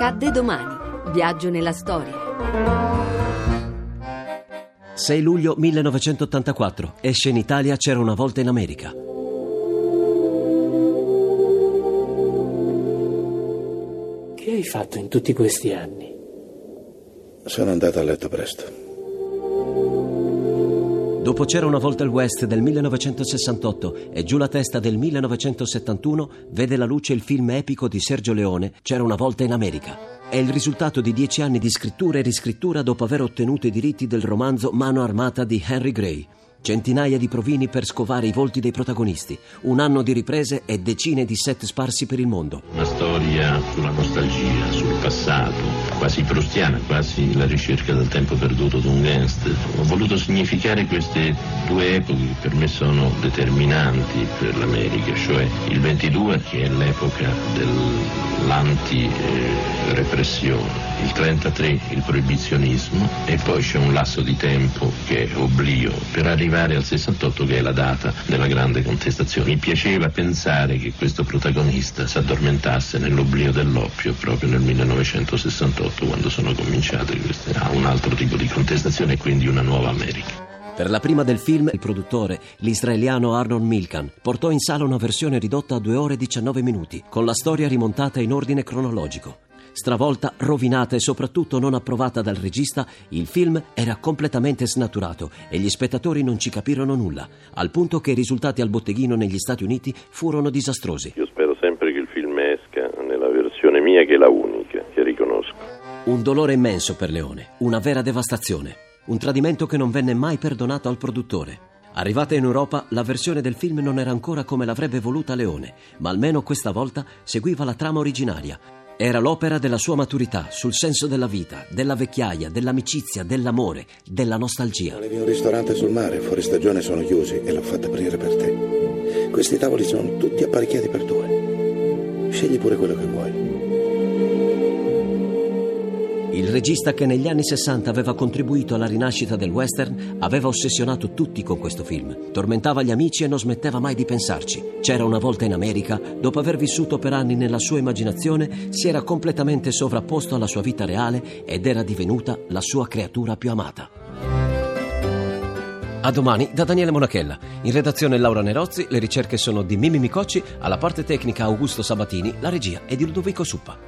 Accadde domani. Viaggio nella storia. 6 luglio 1984. Esce in Italia C'era una volta in America. Che hai fatto in tutti questi anni? Sono andato a letto presto. Dopo C'era una volta il West del 1968 e Giù la testa del 1971 vede la luce il film epico di Sergio Leone C'era una volta in America. È il risultato di dieci anni di scrittura e riscrittura dopo aver ottenuto i diritti del romanzo Mano armata di Henry Gray. Centinaia di provini per scovare i volti dei protagonisti, un anno di riprese e decine di set sparsi per il mondo. Una storia sulla nostalgia, sul passato, quasi prustiana, quasi la ricerca del tempo perduto di un gangster. Ho voluto significare queste due epoche che per me sono determinanti per l'America, cioè il 22 che è l'epoca dell'anti-repressione, il 33 il proibizionismo e poi c'è un lasso di tempo che è oblio per arrivare al 68 che è la data della grande contestazione. Mi piaceva pensare che questo protagonista si addormentasse nell'oblio dell'oppio proprio nel 1968 quando sono cominciate queste, a un altro tipo di contestazione e quindi una nuova America. Per la prima del film, il produttore, l'israeliano Arnold Milkan, portò in sala una versione ridotta a 2 ore e 19 minuti, con la storia rimontata in ordine cronologico. Stravolta, rovinata e soprattutto non approvata dal regista, il film era completamente snaturato e gli spettatori non ci capirono nulla, al punto che i risultati al botteghino negli Stati Uniti furono disastrosi. Io spero sempre che il film esca nella versione mia che è la unica, che riconosco. Un dolore immenso per Leone, una vera devastazione, un tradimento che non venne mai perdonato al produttore. Arrivata in Europa, la versione del film non era ancora come l'avrebbe voluta Leone, ma almeno questa volta seguiva la trama originaria, era l'opera della sua maturità, sul senso della vita, della vecchiaia, dell'amicizia, dell'amore, della nostalgia. Volevi un ristorante sul mare, fuori stagione sono chiusi e l'ho fatto aprire per te. Questi tavoli sono tutti apparecchiati per due. Scegli pure quello che vuoi. Il regista che negli anni 60 aveva contribuito alla rinascita del western aveva ossessionato tutti con questo film. Tormentava gli amici e non smetteva mai di pensarci. C'era una volta in America, dopo aver vissuto per anni nella sua immaginazione, si era completamente sovrapposto alla sua vita reale ed era divenuta la sua creatura più amata. A domani da Daniele Monachella. In redazione Laura Nerozzi, le ricerche sono di Mimi Micocci, alla parte tecnica Augusto Sabatini, la regia è di Ludovico Suppa.